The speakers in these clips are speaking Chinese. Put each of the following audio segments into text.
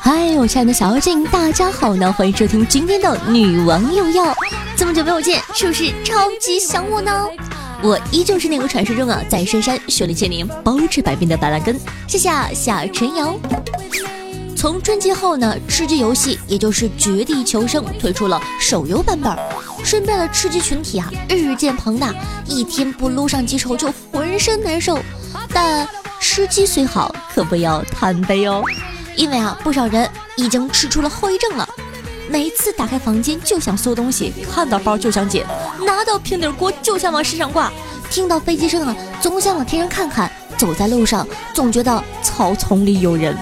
嗨，我亲爱的小妖精，大家好呢，欢迎收听今天的女王又要。这么久没有见，是不是超级想我呢？我依旧是那个传说中啊，在深山修炼千年、包治百病的板蓝根。谢谢夏晨瑶。从春节后呢，吃鸡游戏也就是《绝地求生》推出了手游版本，身边的吃鸡群体啊日渐庞大，一天不撸上几手就浑身难受。但吃鸡虽好，可不要贪杯哦，因为啊不少人已经吃出了后遗症了。每次打开房间就想搜东西，看到包就想捡，拿到平底锅就想往身上挂，听到飞机声啊总想往天上看看，走在路上总觉得草丛里有人。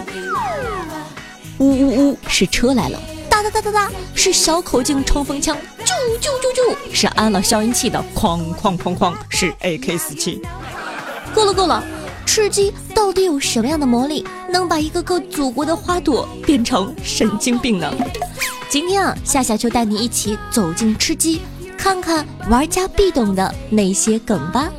呜呜呜，是车来了！哒哒哒哒哒，是小口径冲锋枪！啾啾啾啾，是安了消音器的！哐哐哐哐，是 AK 四七。够了够了，吃鸡到底有什么样的魔力，能把一个个祖国的花朵变成神经病呢？今天啊，夏夏就带你一起走进吃鸡，看看玩家必懂的那些梗吧。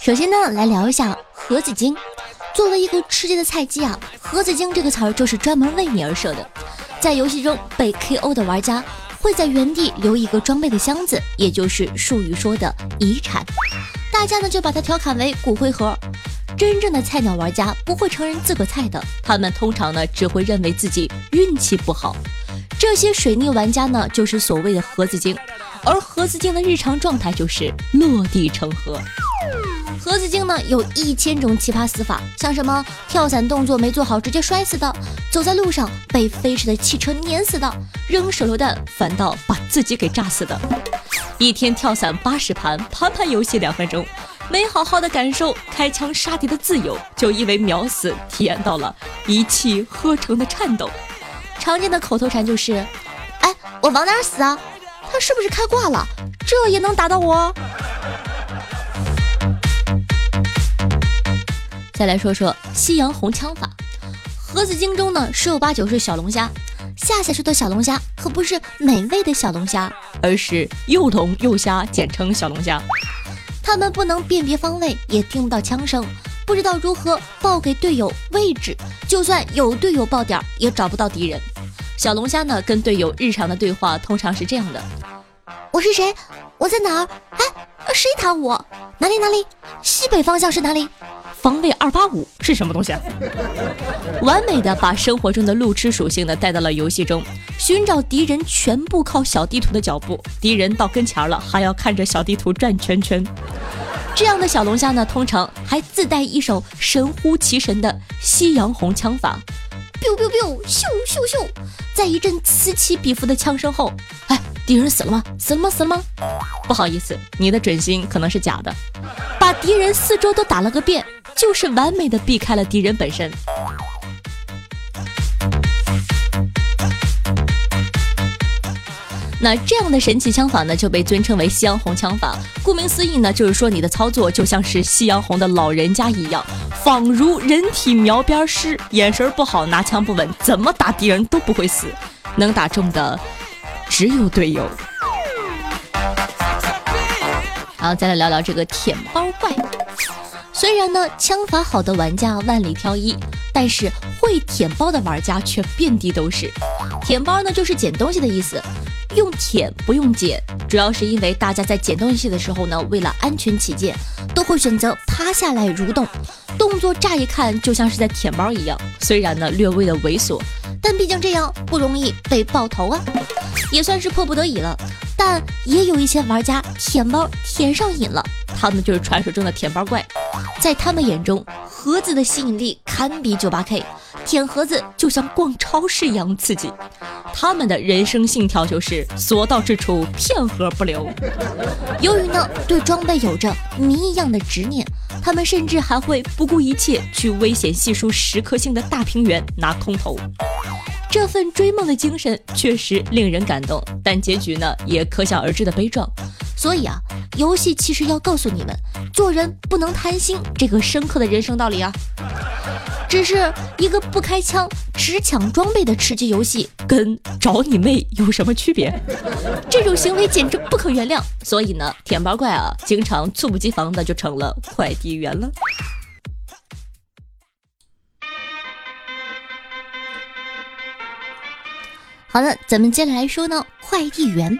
首先呢，来聊一下盒子精。作为一个吃鸡的菜鸡啊，盒子精这个词儿就是专门为你而设的。在游戏中被 KO 的玩家会在原地留一个装备的箱子，也就是术语说的遗产。大家呢就把它调侃为骨灰盒。真正的菜鸟玩家不会承认自个菜的，他们通常呢只会认为自己运气不好。这些水逆玩家呢就是所谓的盒子精。而盒子精的日常状态就是落地成盒。盒子精呢有一千种奇葩死法，像什么跳伞动作没做好直接摔死的，走在路上被飞驰的汽车碾死的，扔手榴弹反倒把自己给炸死的，一天跳伞八十盘，盘盘游戏两分钟，没好好的感受开枪杀敌的自由，就因为秒死体验到了一气呵成的颤抖。常见的口头禅就是，哎，我往哪死啊？他是不是开挂了？这也能打到我？再来说说夕阳红枪法，盒子精中呢十有八九是小龙虾。夏夏说的小龙虾可不是美味的小龙虾，而是又龙又虾，简称小龙虾。他们不能辨别方位，也听不到枪声，不知道如何报给队友位置，就算有队友报点，也找不到敌人。小龙虾呢，跟队友日常的对话通常是这样的：我是谁？我在哪儿？哎，谁打我？哪里哪里？西北方向是哪里？方位二八五是什么东西啊？完美的把生活中的路痴属性呢带到了游戏中，寻找敌人全部靠小地图的脚步，敌人到跟前了还要看着小地图转圈圈。这样的小龙虾呢，通常还自带一手神乎其神的夕阳红枪法。Biu biu biu，咻咻咻，在一阵此起彼伏的枪声后，哎，敌人死了吗？死了吗？死了吗？不好意思，你的准心可能是假的。把敌人四周都打了个遍，就是完美的避开了敌人本身。那这样的神奇枪法呢，就被尊称为夕阳红枪法。顾名思义呢，就是说你的操作就像是夕阳红的老人家一样，仿如人体描边师，眼神不好，拿枪不稳，怎么打敌人都不会死，能打中的只有队友。然后再来聊聊这个舔包怪。虽然呢，枪法好的玩家万里挑一，但是会舔包的玩家却遍地都是。舔包呢，就是捡东西的意思。用舔不用捡，主要是因为大家在捡东西的时候呢，为了安全起见，都会选择趴下来蠕动，动作乍一看就像是在舔猫一样。虽然呢略微的猥琐，但毕竟这样不容易被爆头啊，也算是迫不得已了。但也有一些玩家舔包舔上瘾了，他们就是传说中的舔包怪，在他们眼中，盒子的吸引力堪比九八 K。舔盒子就像逛超市一样刺激，他们的人生信条就是所到之处片盒不留。由于呢对装备有着谜一样的执念，他们甚至还会不顾一切去危险系数十颗星的大平原拿空投。这份追梦的精神确实令人感动，但结局呢也可想而知的悲壮。所以啊，游戏其实要告诉你们，做人不能贪心这个深刻的人生道理啊。只是一个不开枪只抢装备的吃鸡游戏，跟找你妹有什么区别？这种行为简直不可原谅。所以呢，舔包怪啊，经常猝不及防的就成了快递员了。好了，咱们接着来说呢，快递员。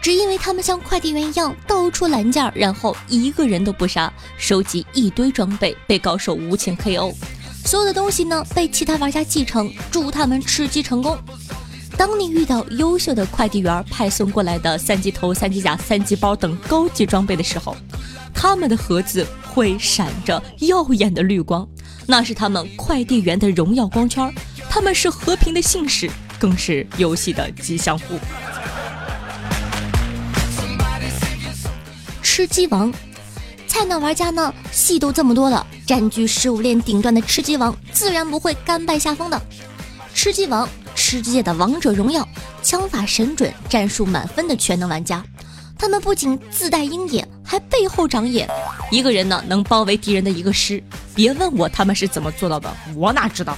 只因为他们像快递员一样到处拦件，然后一个人都不杀，收集一堆装备，被高手无情 KO。所有的东西呢被其他玩家继承，祝他们吃鸡成功。当你遇到优秀的快递员派送过来的三级头、三级甲、三级包等高级装备的时候，他们的盒子会闪着耀眼的绿光，那是他们快递员的荣耀光圈，他们是和平的信使，更是游戏的吉祥物。吃鸡王，菜鸟玩家呢？戏都这么多了，占据食物链顶端的吃鸡王，自然不会甘拜下风的。吃鸡王，吃鸡界的王者荣耀，枪法神准，战术满分的全能玩家。他们不仅自带鹰眼，还背后长眼，一个人呢能包围敌人的一个师。别问我他们是怎么做到的，我哪知道。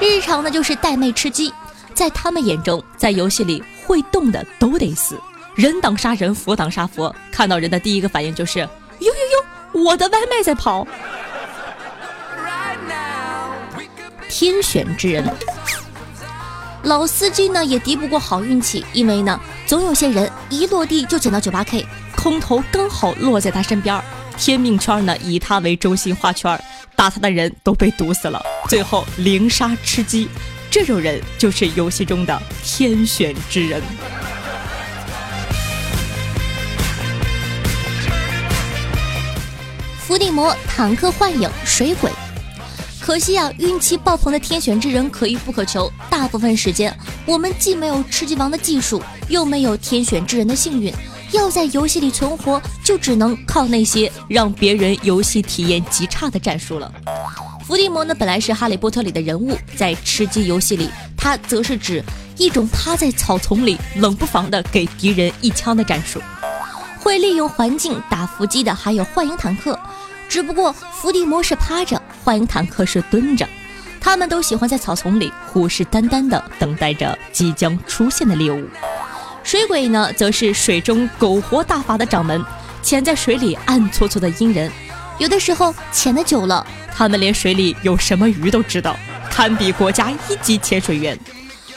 日常呢就是带妹吃鸡，在他们眼中，在游戏里会动的都得死。人挡杀人，佛挡杀佛。看到人的第一个反应就是：哟哟哟，我的外卖在跑。天选之人，老司机呢也敌不过好运气，因为呢总有些人一落地就捡到九八 K，空投刚好落在他身边，天命圈呢以他为中心画圈，打他的人都被毒死了，最后零杀吃鸡。这种人就是游戏中的天选之人。伏地魔、坦克幻影、水鬼，可惜啊，运气爆棚的天选之人可遇不可求。大部分时间，我们既没有吃鸡王的技术，又没有天选之人的幸运，要在游戏里存活，就只能靠那些让别人游戏体验极差的战术了。伏地魔呢，本来是哈利波特里的人物，在吃鸡游戏里，他则是指一种趴在草丛里冷不防的给敌人一枪的战术。会利用环境打伏击的还有幻影坦克，只不过伏地魔是趴着，幻影坦克是蹲着。他们都喜欢在草丛里虎视眈眈的等待着即将出现的猎物。水鬼呢，则是水中苟活大法的掌门，潜在水里暗搓搓的阴人。有的时候潜的久了，他们连水里有什么鱼都知道，堪比国家一级潜水员。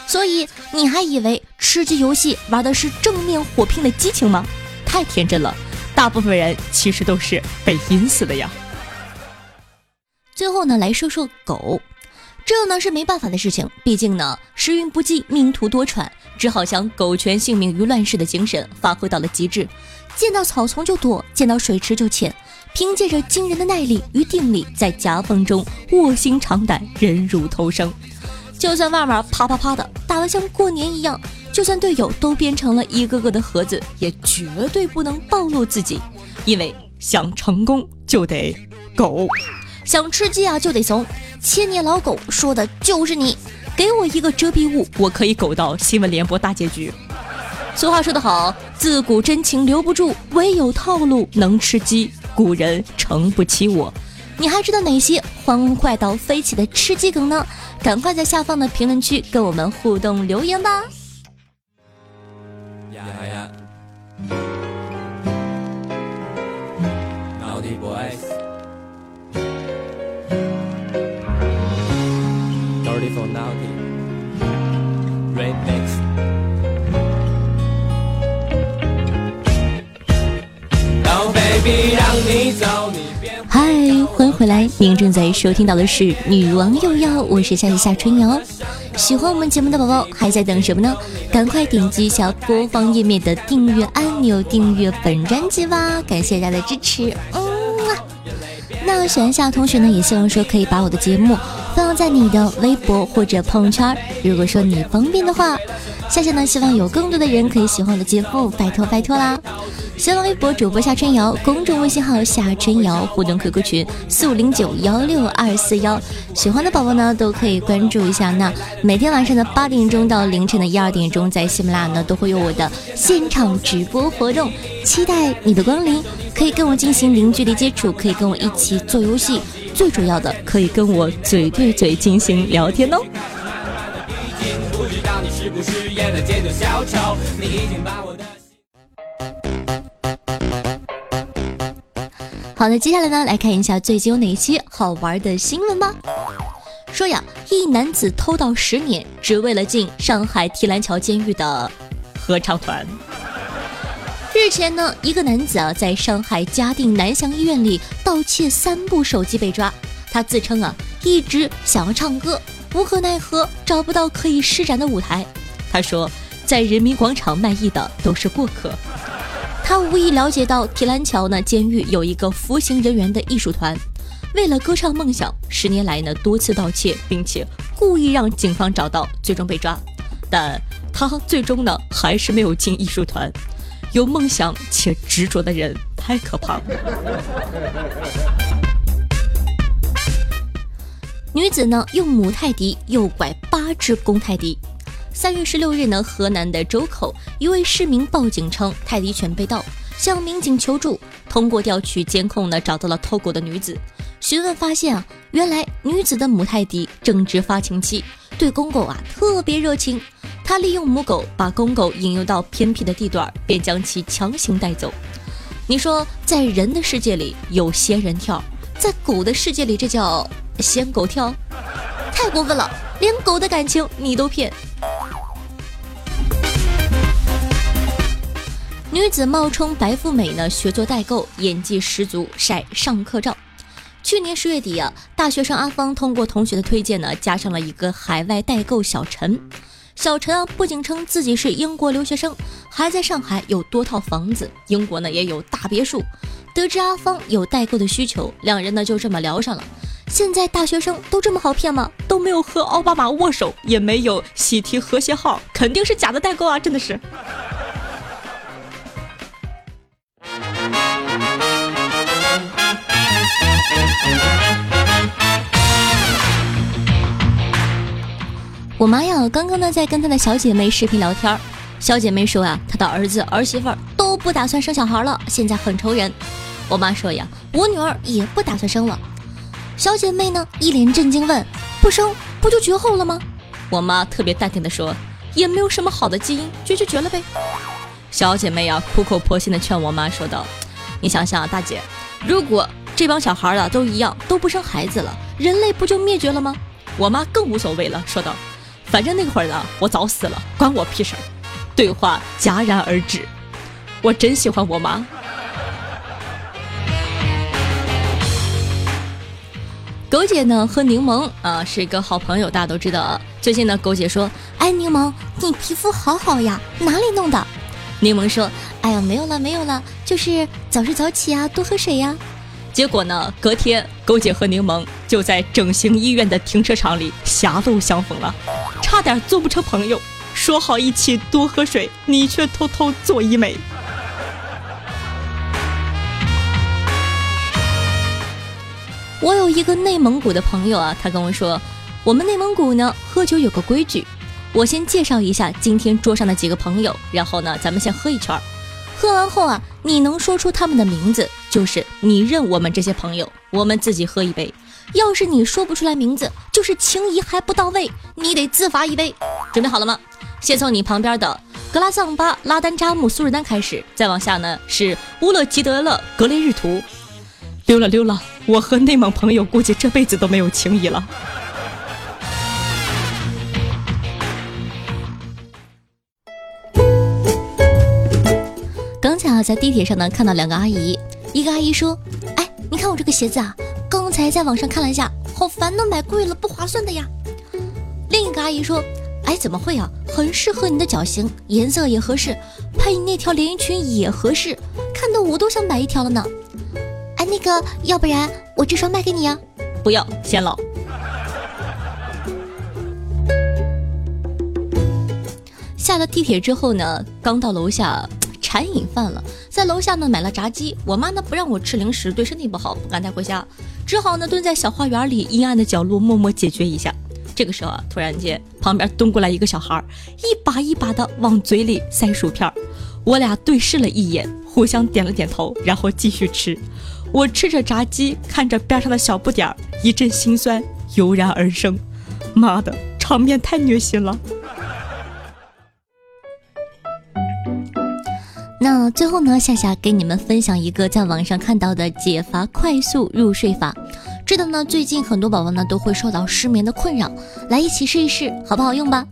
所以你还以为吃鸡游戏玩的是正面火拼的激情吗？太天真了，大部分人其实都是被阴死的呀。最后呢，来说说狗，这呢是没办法的事情，毕竟呢时运不济，命途多舛，只好将狗全性命于乱世的精神发挥到了极致。见到草丛就躲，见到水池就潜，凭借着惊人的耐力与定力，在夹缝中卧薪尝胆，忍辱偷生。就算外面啪啪啪的打得像过年一样。就算队友都变成了一个个的盒子，也绝对不能暴露自己，因为想成功就得狗，想吃鸡啊就得怂。千年老狗说的就是你，给我一个遮蔽物，我可以狗到新闻联播大结局。俗话说得好，自古真情留不住，唯有套路能吃鸡。古人诚不欺我。你还知道哪些欢快到飞起的吃鸡梗呢？赶快在下方的评论区跟我们互动留言吧。呀呀，老弟 boys，dirty for naughty, remix. 嗨，欢迎回来！您正在收听到的是《女王又要》，我是夏夏春瑶。喜欢我们节目的宝宝还在等什么呢？赶快点击一下播放页面的订阅按钮，订阅本专辑吧！感谢大家的支持。嗯啊，那喜欢夏同学呢，也希望说可以把我的节目放在你的微博或者朋友圈。如果说你方便的话，夏夏呢希望有更多的人可以喜欢我的节目，拜托拜托啦！新浪微博主播夏春瑶，公众微信号夏春瑶，互动 QQ 群四五零九幺六二四幺。喜欢的宝宝呢，都可以关注一下。那每天晚上的八点钟到凌晨的一二点钟，在喜马拉雅呢都会有我的现场直播活动，期待你的光临。可以跟我进行零距离接触，可以跟我一起做游戏，最主要的可以跟我嘴对嘴进行聊天哦。好的，接下来呢，来看一下最近有哪些好玩的新闻吧。说呀，一男子偷盗十年，只为了进上海提篮桥监狱的合唱团。日前呢，一个男子啊，在上海嘉定南翔医院里盗窃三部手机被抓。他自称啊，一直想要唱歌，无可奈何找不到可以施展的舞台。他说，在人民广场卖艺的都是过客。他无意了解到提篮桥呢监狱有一个服刑人员的艺术团，为了歌唱梦想，十年来呢多次盗窃，并且故意让警方找到，最终被抓。但他最终呢还是没有进艺术团。有梦想且执着的人太可怕了。女子呢用母泰迪诱拐八只公泰迪。三月十六日呢，河南的周口一位市民报警称泰迪犬被盗，向民警求助。通过调取监控呢，找到了偷狗的女子。询问发现啊，原来女子的母泰迪正值发情期，对公狗啊特别热情。她利用母狗把公狗引诱到偏僻的地段，便将其强行带走。你说，在人的世界里有仙人跳，在狗的世界里这叫仙狗跳，太过分了，连狗的感情你都骗。女子冒充白富美呢，学做代购，演技十足，晒上课照。去年十月底啊，大学生阿芳通过同学的推荐呢，加上了一个海外代购小陈。小陈啊，不仅称自己是英国留学生，还在上海有多套房子，英国呢也有大别墅。得知阿芳有代购的需求，两人呢就这么聊上了。现在大学生都这么好骗吗？都没有和奥巴马握手，也没有喜提和谐号，肯定是假的代购啊！真的是。我妈呀，刚刚呢在跟她的小姐妹视频聊天小姐妹说呀，她的儿子儿媳妇都不打算生小孩了，现在很愁人。我妈说呀，我女儿也不打算生了。小姐妹呢一脸震惊问，不生不就绝后了吗？我妈特别淡定的说，也没有什么好的基因，绝就绝了呗。小姐妹呀苦口婆心的劝我妈说道，你想想，大姐，如果这帮小孩啊都一样都不生孩子了，人类不就灭绝了吗？我妈更无所谓了，说道。反正那会儿呢，我早死了，关我屁事儿。对话戛然而止。我真喜欢我妈。狗姐呢和柠檬啊是一个好朋友，大家都知道。最近呢，狗姐说：“哎，柠檬，你皮肤好好呀，哪里弄的？”柠檬说：“哎呀，没有了，没有了，就是早睡早起啊，多喝水呀。”结果呢，隔天狗姐和柠檬就在整形医院的停车场里狭路相逢了。差点做不成朋友，说好一起多喝水，你却偷偷做医美。我有一个内蒙古的朋友啊，他跟我说，我们内蒙古呢喝酒有个规矩，我先介绍一下今天桌上的几个朋友，然后呢咱们先喝一圈，喝完后啊，你能说出他们的名字，就是你认我们这些朋友，我们自己喝一杯。要是你说不出来名字，就是情谊还不到位，你得自罚一杯。准备好了吗？先从你旁边的格拉桑巴拉丹扎木苏日丹开始，再往下呢是乌勒吉德勒格雷日图。溜了溜了，我和内蒙朋友估计这辈子都没有情谊了。刚才啊，在地铁上呢看到两个阿姨，一个阿姨说：“哎，你看我这个鞋子啊。”刚才在网上看了一下，好烦呢，买贵了不划算的呀。另一个阿姨说：“哎，怎么会啊？很适合你的脚型，颜色也合适，配你那条连衣裙也合适，看得我都想买一条了呢。”哎，那个，要不然我这双卖给你呀？不要，显老。下了地铁之后呢，刚到楼下。馋瘾犯了，在楼下呢买了炸鸡。我妈呢不让我吃零食，对身体不好，不敢带回家，只好呢蹲在小花园里阴暗的角落默默解决一下。这个时候啊，突然间旁边蹲过来一个小孩，一把一把的往嘴里塞薯片。我俩对视了一眼，互相点了点头，然后继续吃。我吃着炸鸡，看着边上的小不点儿，一阵心酸油然而生。妈的，场面太虐心了。那最后呢，夏夏给你们分享一个在网上看到的解乏快速入睡法。知道呢，最近很多宝宝呢都会受到失眠的困扰，来一起试一试，好不好用吧？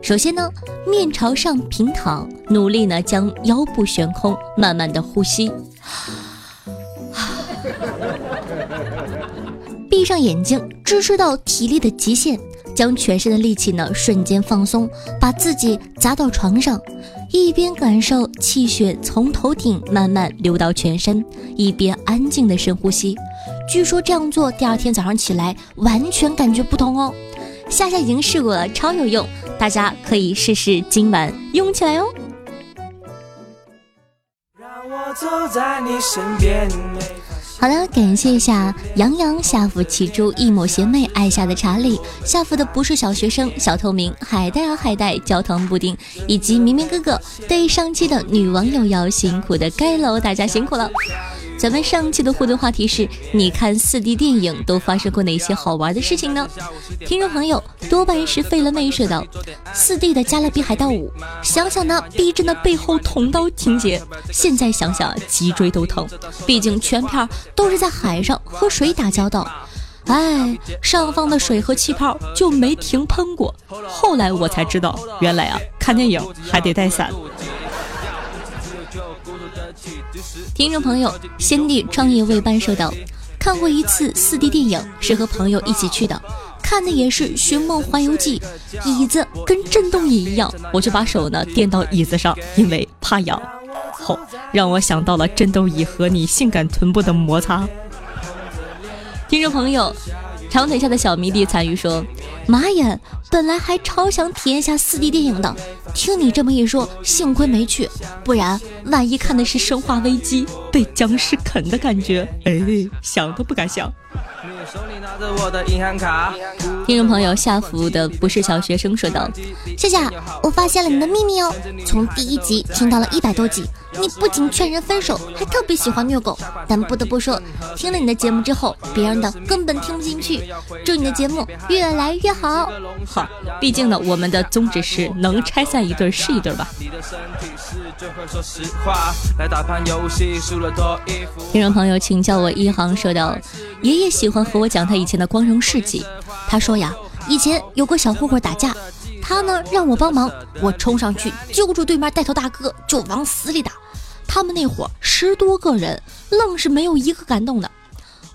首先呢，面朝上平躺，努力呢将腰部悬空，慢慢的呼吸，闭上眼睛，支持到体力的极限。将全身的力气呢瞬间放松，把自己砸到床上，一边感受气血从头顶慢慢流到全身，一边安静的深呼吸。据说这样做，第二天早上起来完全感觉不同哦。夏夏已经试过了，超有用，大家可以试试今晚用起来哦。让我走在你身边。好了，感谢一下杨洋、夏福、奇珠、一抹邪魅、爱下的查理、夏福的不是小学生、小透明、海带啊海带、焦糖布丁，以及明明哥哥。对上期的女网友要辛苦的盖楼，大家辛苦了。咱们上期的互动话题是：你看四 D 电影都发生过哪些好玩的事情呢？听众朋友多半是费了妹说道：四 D 的《加勒比海盗五》，想想那逼真的背后捅刀情节，现在想想脊椎都疼。毕竟全片都是在海上和水打交道，哎，上方的水和气泡就没停喷过。后来我才知道，原来啊，看电影还得带伞。听众朋友，先帝创业未半说道：“看过一次四 D 电影，是和朋友一起去的，看的也是《寻梦环游记》，椅子跟震动椅一样，我就把手呢垫到椅子上，因为怕痒。吼，让我想到了震动椅和你性感臀部的摩擦。听众朋友。长腿下的小迷弟残余说：“妈呀，本来还超想体验下 4D 电影的，听你这么一说，幸亏没去，不然万一看的是《生化危机》被僵尸啃的感觉，哎，想都不敢想。”听众朋友夏福的不是小学生说道：“夏夏，我发现了你的秘密哦，从第一集听到了一百多集，你不仅劝人分手，还特别喜欢虐狗。但不得不说，听了你的节目之后，别人的根本听不进去。祝你的节目越来越好。好，毕竟呢，我们的宗旨是能拆散一对是一对吧。”听众朋友，请叫我一航说道：“爷爷喜欢和我讲他以前的光荣事迹。他说呀，以前有个小混混打架，他呢让我帮忙，我冲上去揪住对面带头大哥就往死里打。他们那伙十多个人，愣是没有一个敢动的。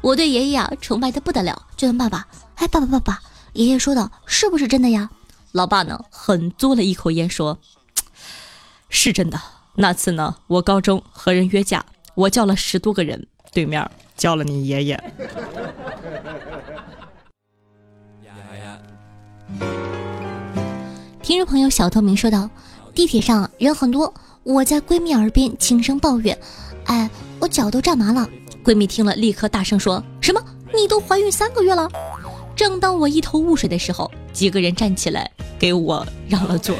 我对爷爷啊崇拜的不得了，就问爸爸：哎，爸爸爸爸，爷爷说的是不是真的呀？老爸呢，狠嘬了一口烟说：是真的。那次呢，我高中和人约架，我叫了十多个人，对面。”叫了你爷爷。听众朋友小透明说道：“地铁上人很多，我在闺蜜耳边轻声抱怨：‘哎，我脚都站麻了。’闺蜜听了，立刻大声说：‘什么？你都怀孕三个月了？’正当我一头雾水的时候，几个人站起来给我让了座。”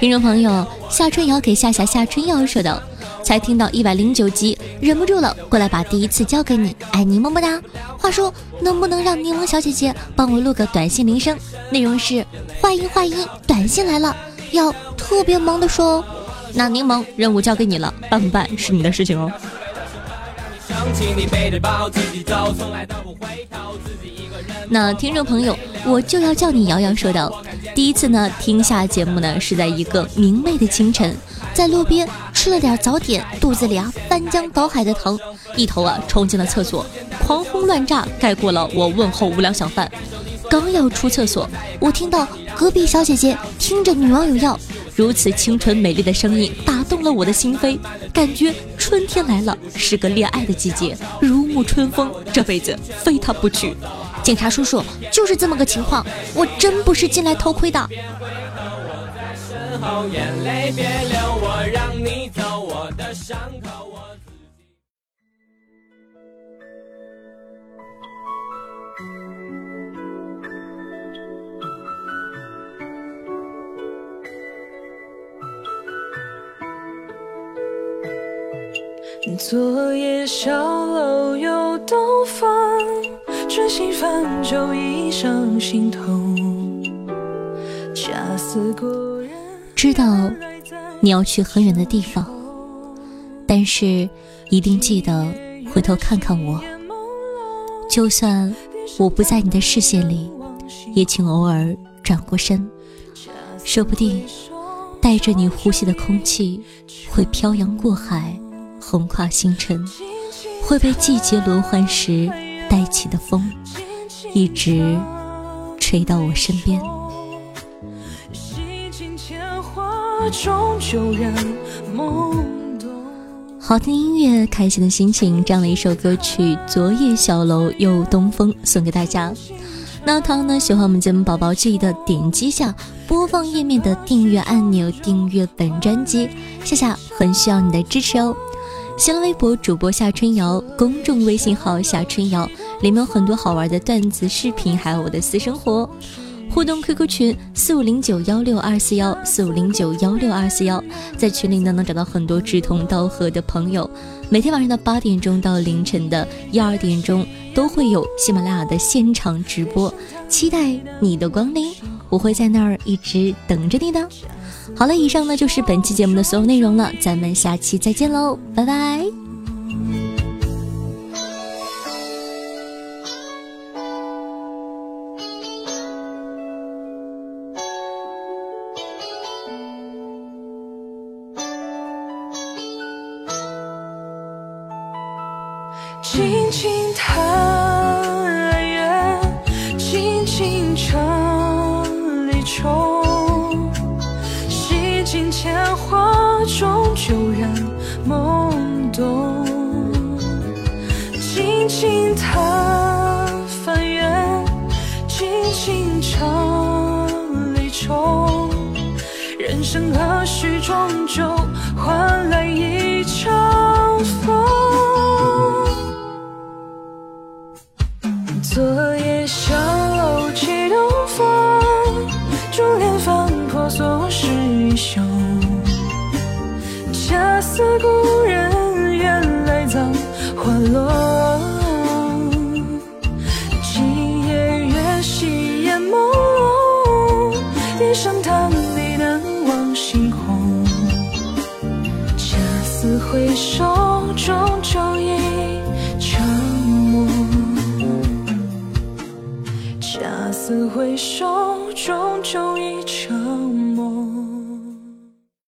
听众朋友夏春瑶给夏夏夏春瑶说道：“才听到一百零九集，忍不住了，过来把第一次交给你，爱你么么哒。话说，能不能让柠檬小姐姐帮我录个短信铃声？内容是：话音话音，短信来了，要特别忙的说哦。那柠檬任务交给你了，办不办是你的事情哦。”想请你背着包自己走，从来都不回头，自己一个人那听众朋友，我就要叫你瑶瑶说道：第一次呢听下节目呢是在一个明媚的清晨，在路边吃了点早点，肚子里啊翻江倒海的疼，一头啊冲进了厕所，狂轰乱炸盖过了我问候无良小贩。刚要出厕所，我听到隔壁小姐姐听着女网友要。如此清纯美丽的声音大动了我的心扉，感觉春天来了，是个恋爱的季节，如沐春风，这辈子非他不娶。警察叔叔，就是这么个情况，我真不是进来偷窥的。候，眼泪别流，我让你走，我的伤口昨夜小楼又东风，春心泛酒一上心头。恰似故人。知道你要去很远的地方，但是一定记得回头看看我。就算我不在你的视线里，也请偶尔转过身，说不定带着你呼吸的空气会漂洋过海。横跨星辰，会被季节轮换时带起的风，一直吹到我身边。好听音乐，开心的心情，这样的一首歌曲《昨夜小楼又东风》送给大家。那同样呢，喜欢我们节目宝宝记得点击下播放页面的订阅按钮，订阅本专辑，夏夏很需要你的支持哦。新浪微博主播夏春瑶，公众微信号夏春瑶，里面有很多好玩的段子视频，还有我的私生活。互动 QQ 群四五零九幺六二四幺四五零九幺六二四幺，在群里呢能找到很多志同道合的朋友。每天晚上的八点钟到凌晨的一二点钟，都会有喜马拉雅的现场直播，期待你的光临，我会在那儿一直等着你的。好了，以上呢就是本期节目的所有内容了，咱们下期再见喽，拜拜。